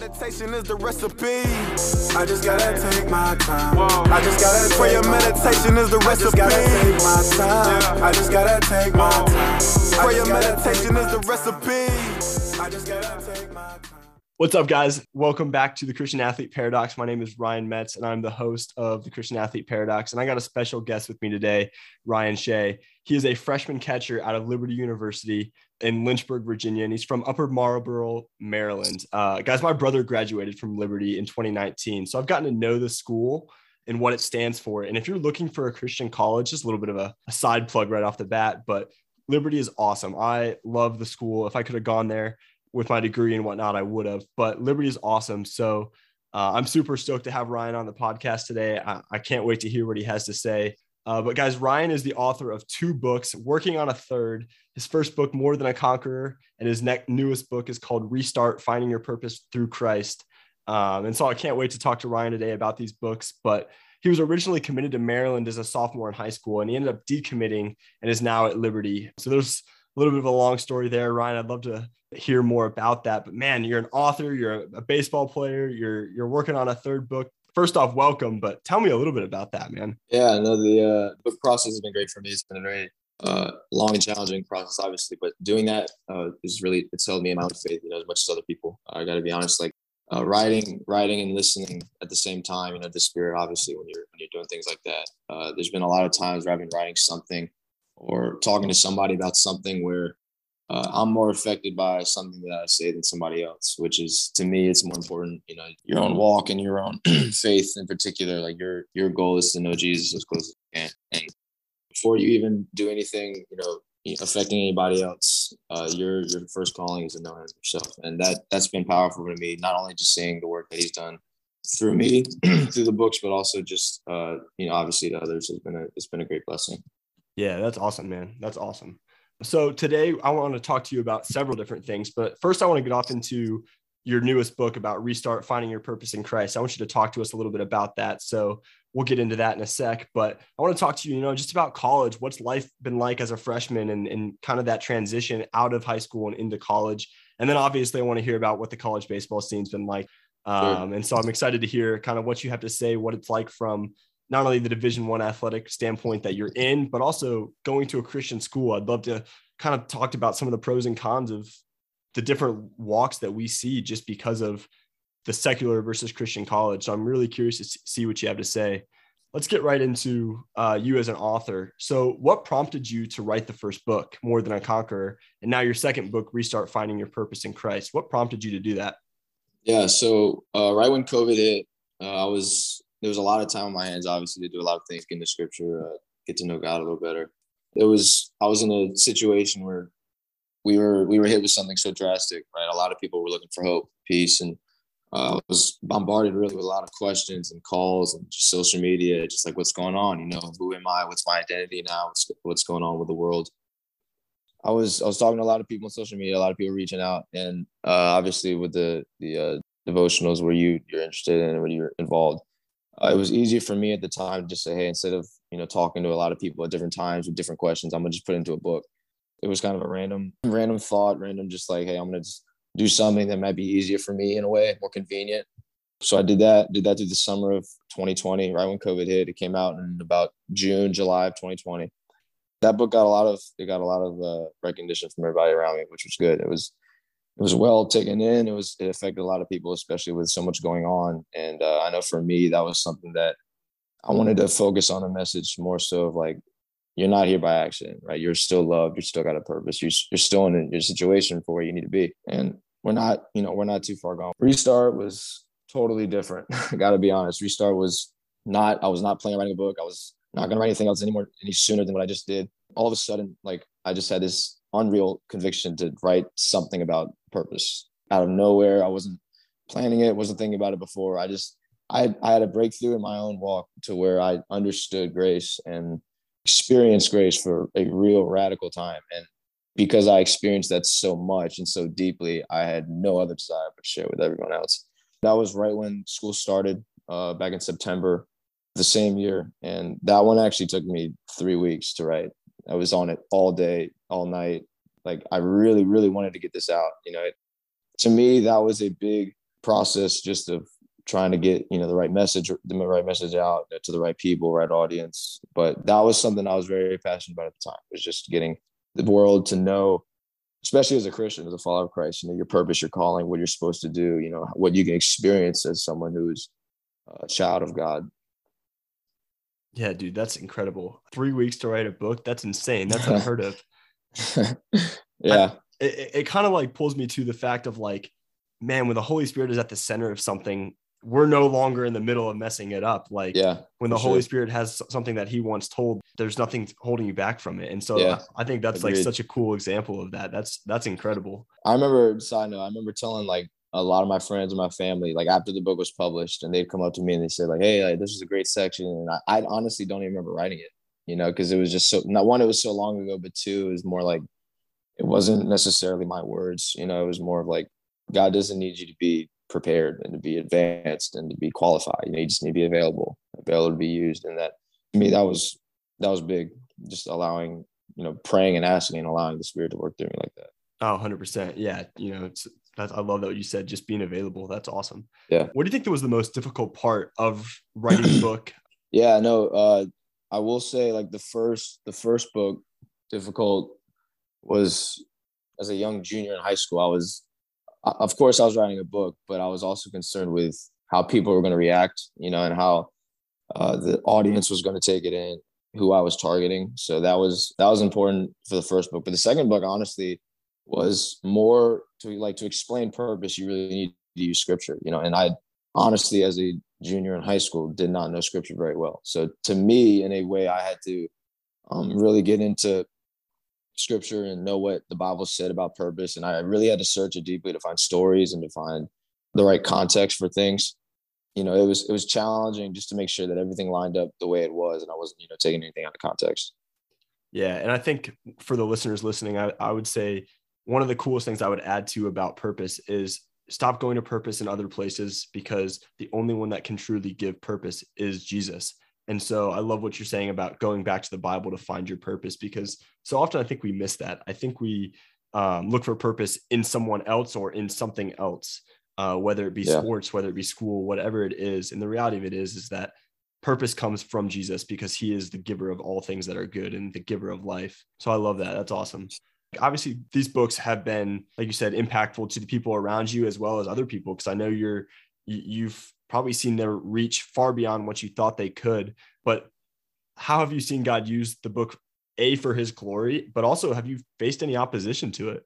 meditation is the recipe. I just gotta take my time. I just gotta prayer meditation is the recipe. I just gotta take my time. I just gotta take my time. Prayer meditation is the recipe. I just gotta take my time. What's up, guys? Welcome back to the Christian Athlete Paradox. My name is Ryan Metz, and I'm the host of the Christian Athlete Paradox. And I got a special guest with me today, Ryan Shieh. He is a freshman catcher out of Liberty University in Lynchburg, Virginia, and he's from Upper Marlboro, Maryland. Uh, guys, my brother graduated from Liberty in 2019, so I've gotten to know the school and what it stands for. And if you're looking for a Christian college, just a little bit of a, a side plug right off the bat, but Liberty is awesome. I love the school. If I could have gone there, with my degree and whatnot, I would have. But Liberty is awesome. So uh, I'm super stoked to have Ryan on the podcast today. I, I can't wait to hear what he has to say. Uh, but guys, Ryan is the author of two books, working on a third. His first book, More Than a Conqueror, and his next newest book is called Restart: Finding Your Purpose Through Christ. Um, and so I can't wait to talk to Ryan today about these books. But he was originally committed to Maryland as a sophomore in high school, and he ended up decommitting and is now at Liberty. So there's a little bit of a long story there, Ryan. I'd love to hear more about that. But man, you're an author, you're a baseball player, you're you're working on a third book. First off, welcome, but tell me a little bit about that, man. Yeah, no, the uh, book process has been great for me. It's been a very uh, long and challenging process, obviously, but doing that uh, is really it's held me in my own faith, you know, as much as other people. I got to be honest, like uh, writing, writing, and listening at the same time. You know, the spirit, obviously, when you're when you're doing things like that. Uh, there's been a lot of times where I've been writing something or talking to somebody about something where uh, I'm more affected by something that I say than somebody else, which is to me, it's more important, you know, your own walk and your own faith in particular. Like your your goal is to know Jesus as close as you can, and before you even do anything, you know, affecting anybody else, uh, your your first calling is to know Him yourself, and that that's been powerful to me. Not only just seeing the work that He's done through me, through the books, but also just uh, you know, obviously to others. It's been a it's been a great blessing. Yeah, that's awesome, man. That's awesome. So today I want to talk to you about several different things, but first I want to get off into your newest book about restart finding your purpose in Christ. I want you to talk to us a little bit about that. So we'll get into that in a sec, but I want to talk to you, you know, just about college. What's life been like as a freshman and, and kind of that transition out of high school and into college? And then obviously I want to hear about what the college baseball scene's been like. Um, and so I'm excited to hear kind of what you have to say, what it's like from not only the division one athletic standpoint that you're in but also going to a christian school. I'd love to kind of talk about some of the pros and cons of the different walks that we see just because of the secular versus christian college. So i'm really curious to see what you have to say. Let's get right into uh, you as an author. So what prompted you to write the first book more than a conqueror? And now your second book restart finding your purpose in christ. What prompted you to do that? Yeah so uh, right when covid hit uh, i was there was a lot of time on my hands, obviously, to do a lot of things, get into scripture, uh, get to know God a little better. It was I was in a situation where we were we were hit with something so drastic, right? A lot of people were looking for hope, peace, and uh, I was bombarded really with a lot of questions and calls and just social media, just like what's going on, you know, who am I? What's my identity now? What's, what's going on with the world? I was I was talking to a lot of people on social media, a lot of people reaching out, and uh, obviously with the the uh, devotionals where you you're interested in and you're involved, uh, it was easier for me at the time to just say, hey, instead of you know talking to a lot of people at different times with different questions, I'm gonna just put into a book. It was kind of a random, random thought, random, just like, hey, I'm gonna just do something that might be easier for me in a way, more convenient. So I did that, did that through the summer of 2020, right when COVID hit. It came out in about June, July of 2020. That book got a lot of, it got a lot of uh, recognition from everybody around me, which was good. It was it was well taken in. It was it affected a lot of people, especially with so much going on. And uh, I know for me, that was something that I wanted to focus on a message more so of like, you're not here by accident, right? You're still loved. You're still got a purpose. You're, you're still in your situation for where you need to be. And we're not, you know, we're not too far gone. Restart was totally different. I got to be honest. Restart was not. I was not planning on writing a book. I was not going to write anything else anymore any sooner than what I just did. All of a sudden, like I just had this unreal conviction to write something about purpose out of nowhere. I wasn't planning it, wasn't thinking about it before. I just I I had a breakthrough in my own walk to where I understood grace and experienced grace for a real radical time. And because I experienced that so much and so deeply, I had no other desire but to share with everyone else. That was right when school started uh, back in September the same year. And that one actually took me three weeks to write. I was on it all day, all night. Like I really, really wanted to get this out. You know, it, to me, that was a big process just of trying to get you know the right message the right message out to the right people right audience. But that was something i was very passionate about at the time It was just getting the world to know especially as a christian as a follower of christ you know your purpose your calling what you're supposed to do you know what you can experience as someone who's a child of god. Yeah dude that's incredible. Three weeks to write a book? That's insane. That's unheard of yeah I, it, it kind of like pulls me to the fact of like man when the holy spirit is at the center of something we're no longer in the middle of messing it up. Like yeah, when the Holy sure. Spirit has something that he wants told, there's nothing holding you back from it. And so yeah. I, I, think that's Agreed. like such a cool example of that. That's that's incredible. I remember side note, I remember telling like a lot of my friends and my family, like after the book was published, and they'd come up to me and they said, like, hey, like, this is a great section. And I, I honestly don't even remember writing it, you know, because it was just so not one, it was so long ago, but two, it was more like it wasn't necessarily my words, you know, it was more of like God doesn't need you to be prepared and to be advanced and to be qualified. You know, you just need to be available, available to be used. And that to me, that was that was big. Just allowing, you know, praying and asking and allowing the spirit to work through me like that. Oh, 100%. Yeah. You know, it's, that's, I love that you said just being available. That's awesome. Yeah. What do you think that was the most difficult part of writing the book? Yeah, no, uh, I will say like the first, the first book difficult was as a young junior in high school. I was of course, I was writing a book, but I was also concerned with how people were going to react, you know, and how uh, the audience was going to take it in, who I was targeting. So that was that was important for the first book. But the second book, honestly, was more to like to explain purpose. You really need to use scripture, you know. And I honestly, as a junior in high school, did not know scripture very well. So to me, in a way, I had to um, really get into scripture and know what the Bible said about purpose. And I really had to search it deeply to find stories and to find the right context for things. You know, it was it was challenging just to make sure that everything lined up the way it was and I wasn't, you know, taking anything out of context. Yeah. And I think for the listeners listening, I, I would say one of the coolest things I would add to about purpose is stop going to purpose in other places because the only one that can truly give purpose is Jesus. And so I love what you're saying about going back to the Bible to find your purpose because so often I think we miss that. I think we um, look for purpose in someone else or in something else, uh, whether it be yeah. sports, whether it be school, whatever it is. And the reality of it is, is that purpose comes from Jesus because he is the giver of all things that are good and the giver of life. So I love that. That's awesome. Obviously, these books have been, like you said, impactful to the people around you as well as other people. Because I know you're you've probably seen them reach far beyond what you thought they could. But how have you seen God use the book a for His glory, but also have you faced any opposition to it?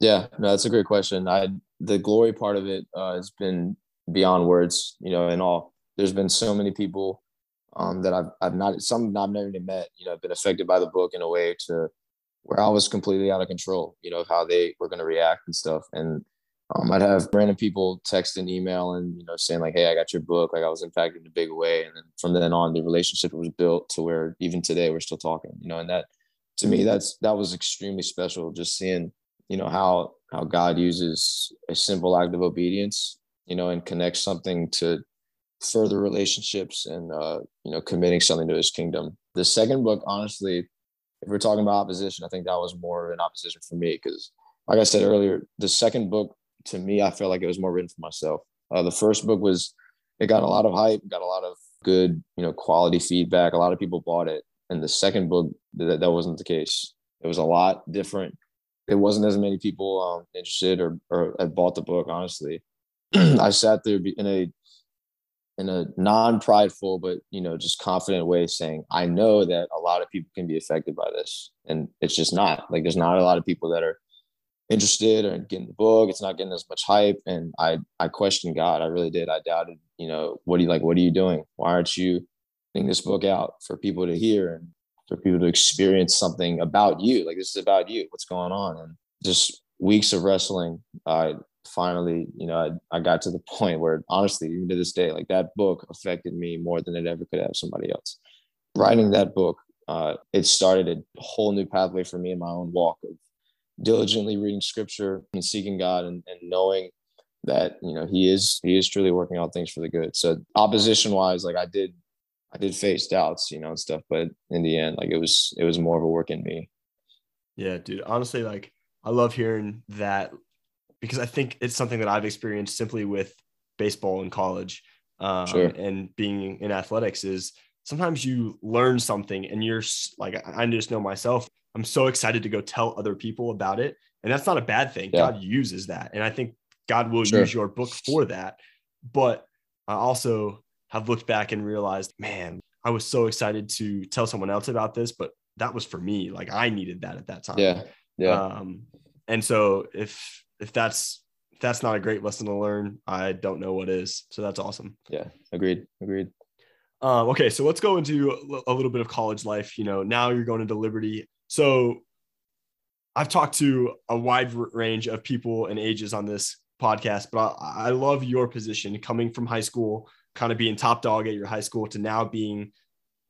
Yeah, no, that's a great question. I the glory part of it uh, has been beyond words. You know, and all, there's been so many people um, that I've I've not some I've never even met. You know, been affected by the book in a way to where I was completely out of control. You know, how they were going to react and stuff, and um, I'd have random people text and email and you know saying like, "Hey, I got your book." Like I was impacted in a big way, and then from then on, the relationship was built to where even today we're still talking. You know, and that to me, that's that was extremely special. Just seeing you know how how God uses a simple act of obedience, you know, and connects something to further relationships and uh, you know committing something to His kingdom. The second book, honestly, if we're talking about opposition, I think that was more of an opposition for me because, like I said earlier, the second book to me, I felt like it was more written for myself. Uh, the first book was, it got a lot of hype, got a lot of good, you know, quality feedback. A lot of people bought it. And the second book, that, that wasn't the case. It was a lot different. It wasn't as many people um, interested or, or had bought the book, honestly. I sat there in a in a non-prideful but you know just confident way saying i know that a lot of people can be affected by this and it's just not like there's not a lot of people that are interested or getting the book. It's not getting as much hype. And I I questioned God. I really did. I doubted, you know, what do you like? What are you doing? Why aren't you putting this book out for people to hear and for people to experience something about you? Like this is about you. What's going on? And just weeks of wrestling, I finally, you know, I, I got to the point where honestly, even to this day, like that book affected me more than it ever could have somebody else. Writing that book, uh, it started a whole new pathway for me in my own walk of diligently reading scripture and seeking God and, and knowing that you know he is he is truly working out things for the good. So opposition wise, like I did I did face doubts, you know, and stuff, but in the end, like it was it was more of a work in me. Yeah, dude. Honestly, like I love hearing that because I think it's something that I've experienced simply with baseball in college um, Sure. and being in athletics is sometimes you learn something and you're like I I just know myself. I'm so excited to go tell other people about it, and that's not a bad thing. Yeah. God uses that, and I think God will Sure. use your book for that. But I also have looked back and realized, man, I was so excited to tell someone else about this, but that was for me. Like I needed that at that time. Yeah. Yeah. Um, and so if if that's if that's not a great lesson to learn, I don't know what is. So that's awesome. yeah. Agreed. Agreed. Um, okay, so let's go into a- a little bit of college life. You know, now you're going into Liberty. So I've talked to a wide range of people and ages on this podcast, but I, I love your position coming from high school, kind of being top dog at your high school to now being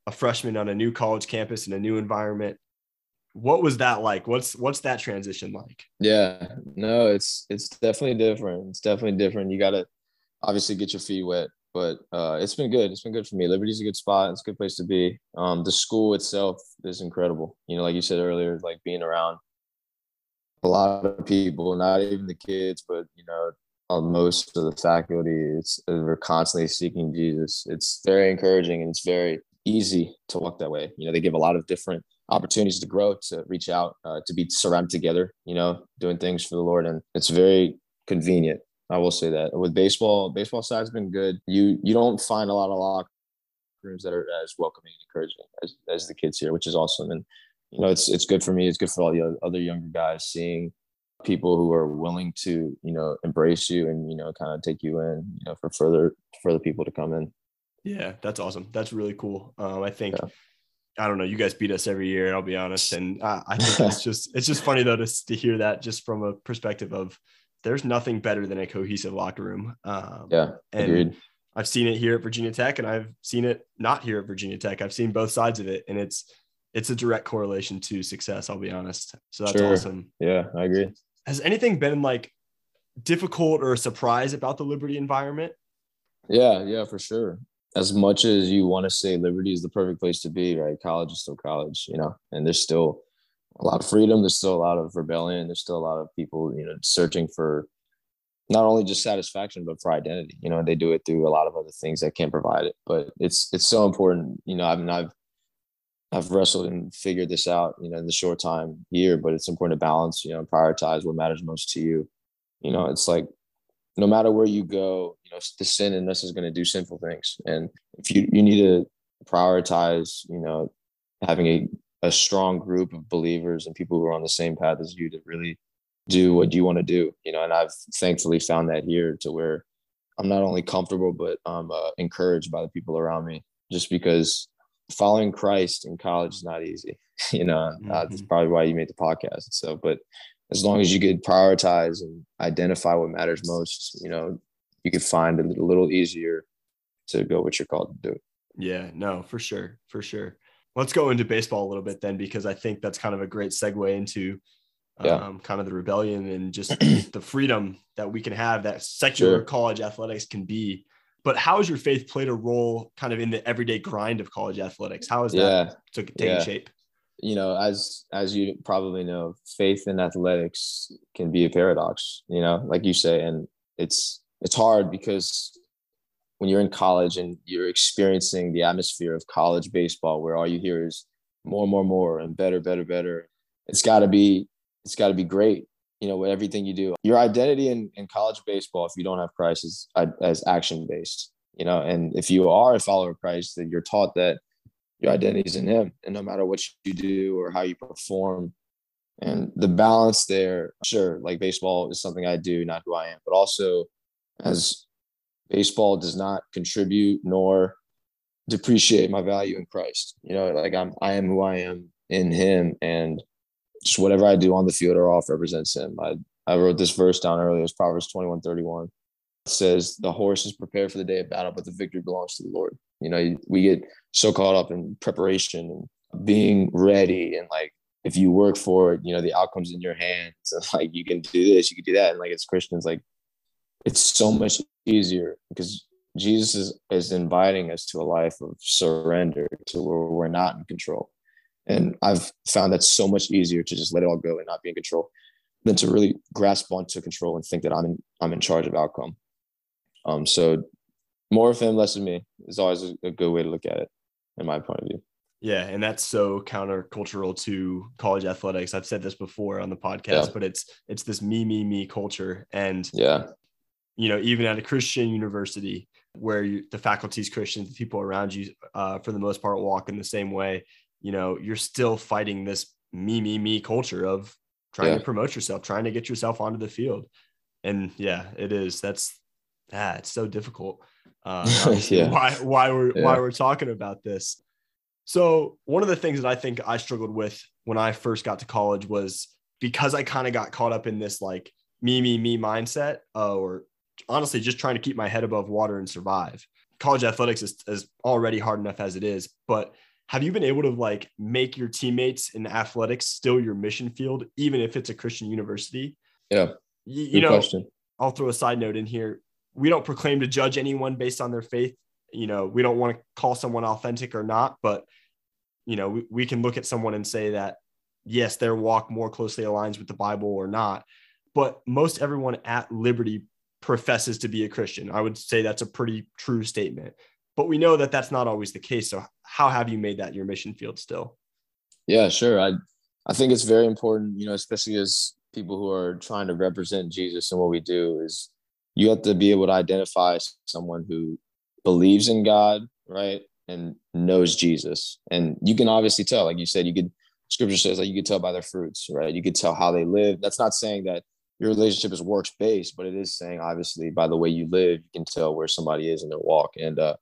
a freshman on a new college campus in a new environment. What was that like? What's what's that transition like? Yeah, no, it's it's definitely different. It's definitely different. You gotta obviously get your feet wet, but uh, it's been good. It's been good for me. Liberty's a good spot. It's a good place to be. Um, the school itself is incredible. You know, like you said earlier, like being around a lot of people, not even the kids, but you know, uh, most of the faculty. It's we're constantly seeking Jesus. It's very encouraging and it's very easy to walk that way. You know, they give a lot of different opportunities to grow, to reach out, uh, to be surrounded together, you know, doing things for the Lord. And it's very convenient. I will say that with baseball, baseball side's been good. You you don't find a lot of locker rooms that are as welcoming and encouraging as, as the kids here, which is awesome. And you know, it's it's good for me. It's good for all the other younger guys seeing people who are willing to you know embrace you and you know kind of take you in you know for further further people to come in. Yeah, that's awesome. That's really cool. Um, I think Yeah. I don't know. You guys beat us every year. I'll be honest, and uh, I think it's just it's just funny though to to hear that just from a perspective of there's nothing better than a cohesive locker room. Um, Yeah, and agreed. I've seen it here at Virginia Tech, and I've seen it not here at Virginia Tech. I've seen both sides of it, and it's it's a direct correlation to success. I'll be honest. So that's Sure. awesome. Yeah, I agree. Has anything been like difficult or a surprise about the Liberty environment? Yeah, yeah, for sure. As much as you want to say Liberty is the perfect place to be, right? College is still college, you know, and there's still a lot of freedom. There's still a lot of rebellion. There's still a lot of people, you know, searching for not only just satisfaction, but for identity. You know, they do it through a lot of other things that can't provide it. But it's it's so important. You know, I mean, I've I've wrestled and figured this out, you know, in the short time here. But it's important to balance, you know, prioritize what matters most to you. You know, it's like no matter where you go, you know, the sin in us is going to do sinful things. And if you, you need to prioritize, you know, having a, a strong group of believers and people who are on the same path as you to really do what you want to do, you know, and I've thankfully found that here to where I'm not only comfortable, but I'm uh, encouraged by the people around me just because following Christ in college is not easy. you know, uh, that's Mhm. probably why you made the podcast. So, but as long as you could prioritize and identify what matters most, you know, you could find it a little easier to go what you're called to do. Yeah, no, for sure, for sure. Let's go into baseball a little bit then, because I think that's kind of a great segue into um, Yeah. kind of the rebellion and just the freedom that we can have that secular Sure. college athletics can be. But how has your faith played a role kind of in the everyday grind of college athletics? How has that Yeah, took, taken yeah. shape? You know, as as you probably know, faith in athletics can be a paradox. You know, like you say, and it's it's hard because when you're in college and you're experiencing the atmosphere of college baseball, where all you hear is more, more, more, and better, better, better. It's got to be it's got to be great. You know, with everything you do, your identity in, in college baseball, if you don't have Christ, is as action based. You know, and if you are a follower of Christ, then you're taught that your identity is in Him, and no matter what you do or how you perform, and the balance there, sure, like baseball is something I do, not who I am, but also as baseball does not contribute nor depreciate my value in Christ. You know, like I'm I am who I am in him and just whatever I do on the field or off represents him. I I wrote this verse down earlier, it's Proverbs 21, 31. Says the horse is prepared for the day of battle, but the victory belongs to the Lord. You know, we get so caught up in preparation and being ready and like if you work for it, you know, the outcome's in your hands and like you can do this, you can do that. And like as Christians, like it's so much easier because Jesus is, is inviting us to a life of surrender to where we're not in control. And I've found that so much easier to just let it all go and not be in control than to really grasp onto control and think that I'm in, I'm in charge of outcome. Um, so more of him, less of me is always a, good way to look at it, in my point of view. Yeah, and that's so countercultural to college athletics. I've said this before on the podcast, yeah. but it's it's this me me me culture, and yeah, you know, even at a Christian university where you, the faculty's Christians, the people around you, uh, for the most part, walk in the same way. You know, you're still fighting this me me me culture of trying yeah. to promote yourself, trying to get yourself onto the field, and yeah, it is. That's ah, it's so difficult. Uh, yeah. Why why we're yeah. why we're talking about this. So one of the things that I think I struggled with when I first got to college was because I kind of got caught up in this like me me me mindset, uh, or honestly just trying to keep my head above water and survive. College athletics is, is already hard enough as it is, but have you been able to like make your teammates in athletics still your mission field, even if it's a Christian university? Yeah. You, you know, question. I'll throw a side note in here we don't proclaim to judge anyone based on their faith. You know, we don't want to call someone authentic or not, but you know, we, we can look at someone and say that yes, their walk more closely aligns with the Bible or not. But most everyone at Liberty professes to be a Christian. I would say that's a pretty true statement. But we know that that's not always the case. So how have you made that your mission field still? Yeah, sure. I I think it's very important, you know, especially as people who are trying to represent Jesus and what we do is you have to be able to identify someone who believes in God, right? And knows Jesus. And you can obviously tell, like you said, you could scripture says that you could tell by their fruits, right? You could tell how they live. That's not saying that your relationship is works based, but it is saying obviously by the way you live, you can tell where somebody is in their walk. And uh,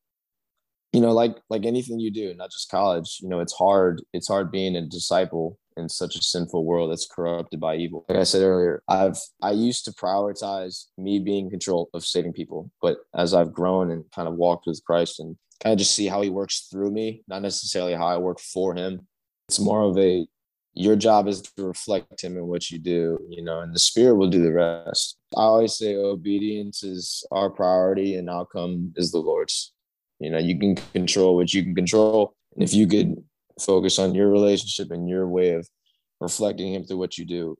you know, like like anything you do, not just college, you know, it's hard, it's hard being a disciple in such a sinful world that's corrupted by evil. Like I said earlier, I've I used to prioritize me being in control of saving people, but as I've grown and kind of walked with Christ and kind of just see how he works through me, not necessarily how I work for him. It's more of a your job is to reflect him in what you do, you know, and the spirit will do the rest. I always say obedience is our priority and outcome is the Lord's. You know, you can control what you can control. And if you could focus on your relationship and your way of reflecting him through what you do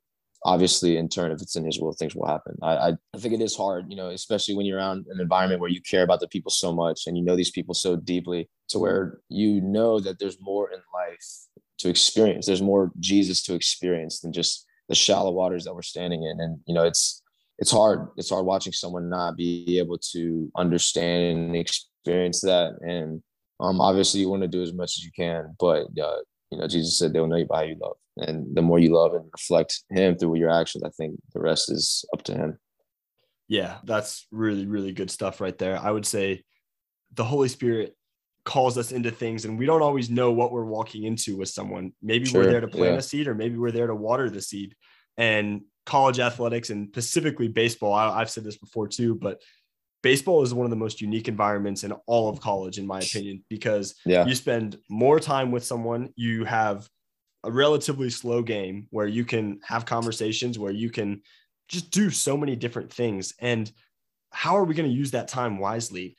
obviously in turn if it's in his will things will happen. I, I think it is hard you know especially when you're around an environment where you care about the people so much and you know these people so deeply to where you know that there's more in life to experience. There's more jesus to experience than just the shallow waters that we're standing in. And you know it's it's hard. It's hard watching someone not be able to understand and experience that and um, obviously, you want to do as much as you can, but uh, you know, Jesus said they'll know you by how you love, and the more you love and reflect Him through your actions, I think the rest is up to Him. Yeah, that's really, really good stuff right there. I would say the Holy Spirit calls us into things, and we don't always know what we're walking into with someone. Maybe sure, we're there to plant yeah. a seed, or maybe we're there to water the seed. And college athletics, and specifically baseball, I, I've said this before too, but baseball is one of the most unique environments in all of college, in my opinion, because yeah. you spend more time with someone. You have a relatively slow game where you can have conversations, where you can just do so many different things. And how are we going to use that time wisely?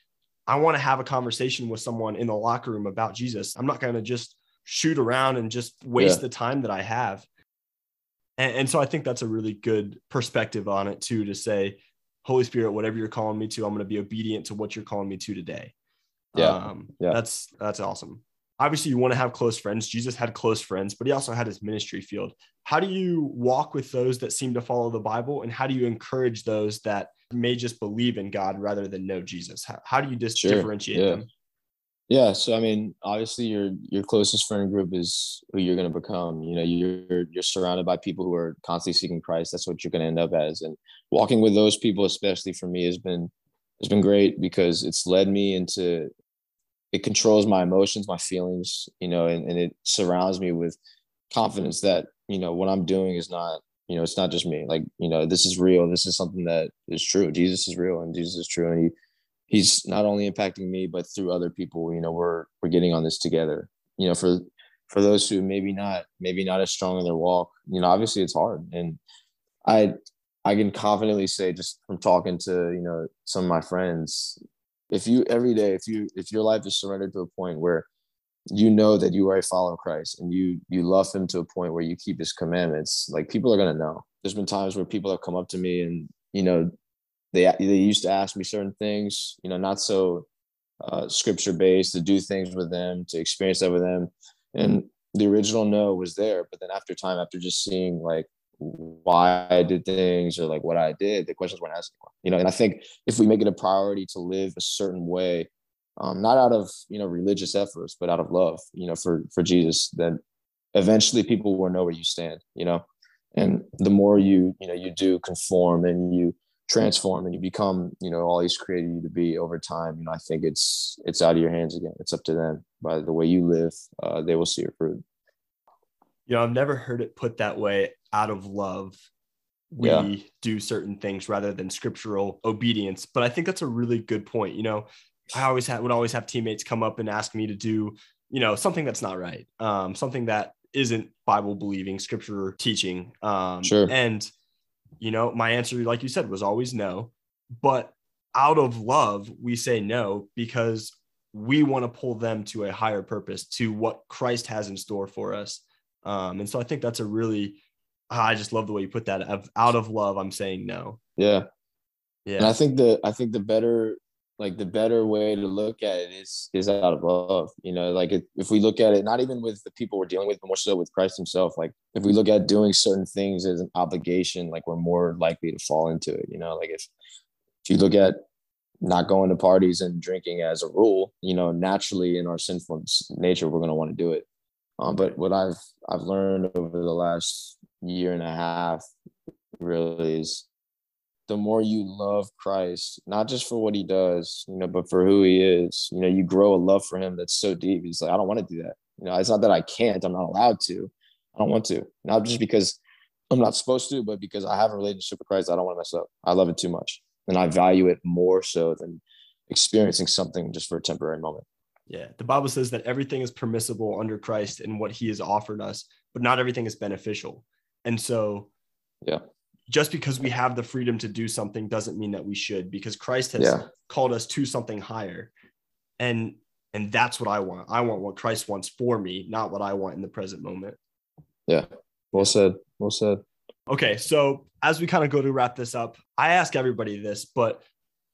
I want to have a conversation with someone in the locker room about Jesus. I'm not going to just shoot around and just waste yeah. the time that I have. And, and so I think that's a really good perspective on it too, to say, Holy Spirit, whatever you're calling me to, I'm going to be obedient to what you're calling me to today. Yeah. Um, yeah. That's, that's awesome. Obviously, you want to have close friends. Jesus had close friends, but he also had his ministry field. How do you walk with those that seem to follow the Bible? And how do you encourage those that may just believe in God rather than know Jesus? How, how do you just sure. differentiate yeah. them? Yeah, so I mean, obviously your your closest friend group is who you're going to become. You know, you're you're surrounded by people who are constantly seeking Christ. That's what you're going to end up as. And walking with those people, especially for me, has been has been great because it's led me into it controls my emotions, my feelings, you know, and, and it surrounds me with confidence that, you know, what I'm doing is not, you know, it's not just me. Like, you know, this is real. This is something that is true. Jesus is real and Jesus is true. And he he's not only impacting me but through other people you know we're we're getting on this together. You know for for those who maybe not maybe not as strong in their walk you know obviously it's hard. And i i can confidently say just from talking to you know some of my friends if you every day if you if your life is surrendered to a point where you know that you are a follower of christ and you you love him to a point where you keep his commandments like people are going to know. There's been times where people have come up to me and you know they they used to ask me certain things, you know, not so uh, scripture based to do things with them, to experience that with them, and the original no was there. But then after time, after just seeing like why I did things or like what I did, the questions weren't asked anymore. You know, and I think if we make it a priority to live a certain way, um, not out of you know religious efforts, but out of love, you know, for for Jesus, then eventually people will know where you stand. You know, and the more you you know you do conform and you transform and you become you know all he's created you to be over time you know i think it's it's out of your hands again it's up to them by the way you live uh, they will see your fruit you know i've never heard it put that way out of love we yeah. do certain things rather than scriptural obedience but i think that's a really good point you know i always had would always have teammates come up and ask me to do you know something that's not right um, something that isn't bible believing scripture teaching um, sure. and you know, my answer, like you said, was always no. But out of love, we say no because we want to pull them to a higher purpose, to what Christ has in store for us. Um, and so I think that's a really, I just love the way you put that. Out of love, I'm saying no. Yeah. Yeah. And I think the, I think the better like the better way to look at it is is out of love you know like if, if we look at it not even with the people we're dealing with but more so with christ himself like if we look at doing certain things as an obligation like we're more likely to fall into it you know like if if you look at not going to parties and drinking as a rule you know naturally in our sinful nature we're going to want to do it. Um, but what i've i've learned over the last year and a half really is the more you love Christ, not just for what he does, you know, but for who he is, you know, you grow a love for him that's so deep. He's like, I don't want to do that. You know, it's not that I can't, I'm not allowed to. I don't want to. Not just because I'm not supposed to, but because I have a relationship with Christ, I don't want to mess up. I love it too much. And I value it more so than experiencing something just for a temporary moment. Yeah. The Bible says that everything is permissible under Christ and what he has offered us, but not everything is beneficial. And so, yeah, just because we have the freedom to do something doesn't mean that we should because Christ has yeah. called us to something higher. And and that's what I want. I want what Christ wants for me, not what I want in the present moment. Yeah. Well said. Well said. Okay, so as we kind of go to wrap this up, I ask everybody this, but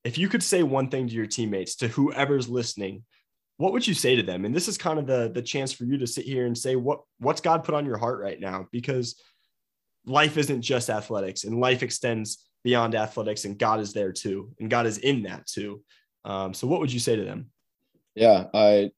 if you could say one thing to your teammates, to whoever's listening, what would you say to them? And this is kind of the the chance for you to sit here and say what what's God put on your heart right now because life isn't just athletics and life extends beyond athletics and God is there too. And God is in that too. Um, so what would you say to them? Yeah, I,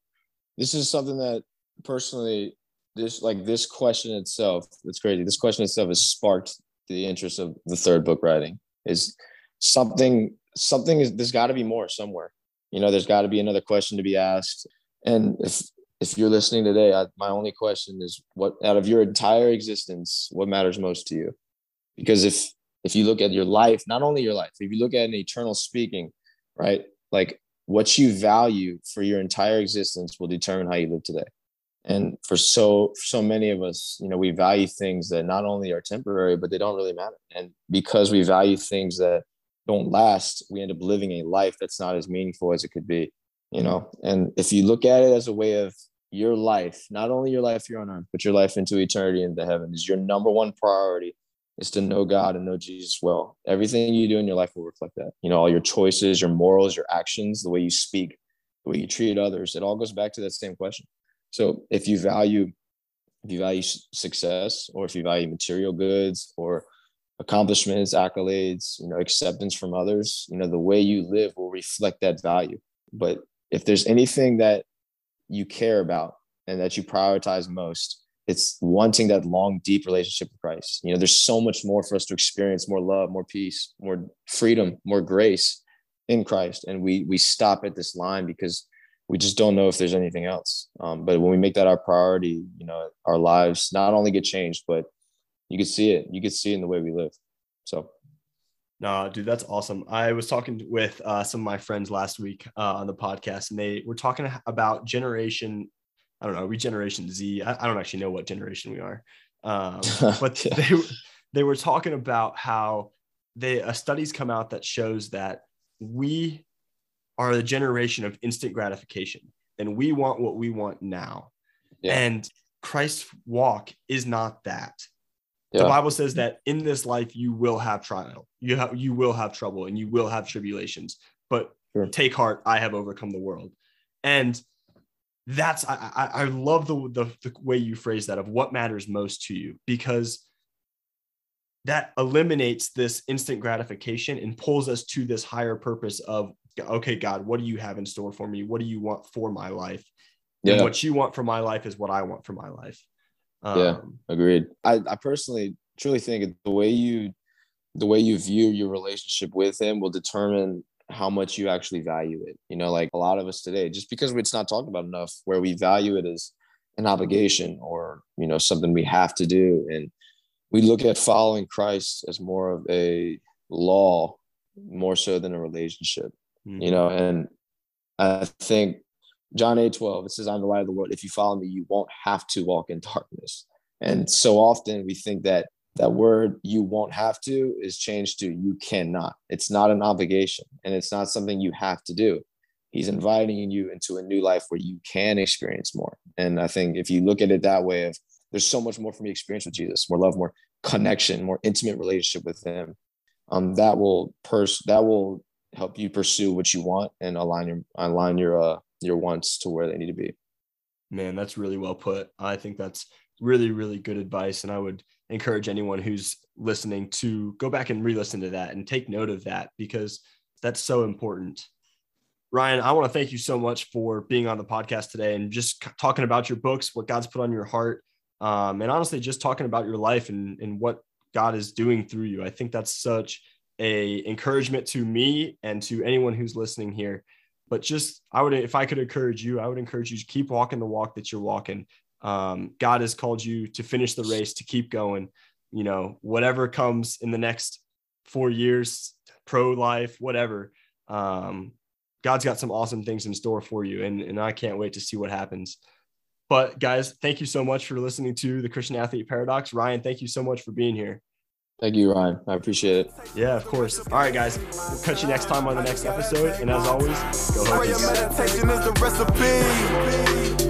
this is something that personally, this like this question itself, it's crazy. This question itself has sparked the interest of the third book writing is something, something is, there's gotta be more somewhere, you know, there's gotta be another question to be asked. And if if you're listening today, I, my only question is what out of your entire existence, what matters most to you? Because if if you look at your life, not only your life, if you look at an eternal speaking, right? Like what you value for your entire existence will determine how you live today. And for so so many of us, you know, we value things that not only are temporary, but they don't really matter. And because we value things that don't last, we end up living a life that's not as meaningful as it could be you know? And if you look at it as a way of your life not only your life here on earth but your life into eternity into heaven is your number one priority is to know god and know jesus well. Everything you do in your life will reflect that. You know all your choices your morals your actions the way you speak the way you treat others it all goes back to that same question. So if you value if you value success or if you value material goods or accomplishments accolades you know acceptance from others you know the way you live will reflect that value. But if there's anything that you care about and that you prioritize most, it's wanting that long, deep relationship with Christ. You know, there's so much more for us to experience more love, more peace, more freedom, more grace in Christ. And we we stop at this line because we just don't know if there's anything else. Um, but when we make that our priority, you know, our lives not only get changed, but you can see it. You can see it in the way we live. So no, dude, that's awesome. I was talking with uh, some of my friends last week uh, on the podcast, and they were talking about generation. I don't know, regeneration Z. I, I don't actually know what generation we are, um, but yeah. they they were talking about how they a studies come out that shows that we are the generation of instant gratification, and we want what we want now. Yeah. And Christ's walk is not that. Yeah. The Bible says that in this life you will have trial, you have you will have trouble, and you will have tribulations. But sure. take heart, I have overcome the world. And that's I, I, I love the, the the way you phrase that of what matters most to you because that eliminates this instant gratification and pulls us to this higher purpose of okay god what do you have in store for me what do you want for my life yeah. and what you want for my life is what i want for my life um, yeah agreed I, I personally truly think the way you the way you view your relationship with him will determine how much you actually value it you know like a lot of us today just because it's not talked about enough where we value it as an obligation or you know something we have to do and we look at following Christ as more of a law more so than a relationship, mm-hmm. you know. And I think John 8 12, it says, I'm the light of the world. If you follow me, you won't have to walk in darkness. And so often we think that that word you won't have to is changed to you cannot. It's not an obligation and it's not something you have to do. He's inviting you into a new life where you can experience more. And I think if you look at it that way of there's so much more for me experience with Jesus, more love, more connection, more intimate relationship with him. Um, that will pers that will help you pursue what you want and align your align your uh your wants to where they need to be. Man, that's really well put. I think that's really, really good advice. And I would encourage anyone who's listening to go back and re-listen to that and take note of that because that's so important. Ryan, I want to thank you so much for being on the podcast today and just talking about your books, what God's put on your heart, um, and honestly just talking about your life and, and what god is doing through you i think that's such a encouragement to me and to anyone who's listening here but just i would if i could encourage you i would encourage you to keep walking the walk that you're walking um, god has called you to finish the race to keep going you know whatever comes in the next four years pro life whatever um, god's got some awesome things in store for you and, and i can't wait to see what happens but guys, thank you so much for listening to the Christian Athlete Paradox. Ryan, thank you so much for being here. Thank you, Ryan. I appreciate it. Yeah, of course. All right, guys. We'll catch you next time on the next episode. And as always, go Meditation is the recipe.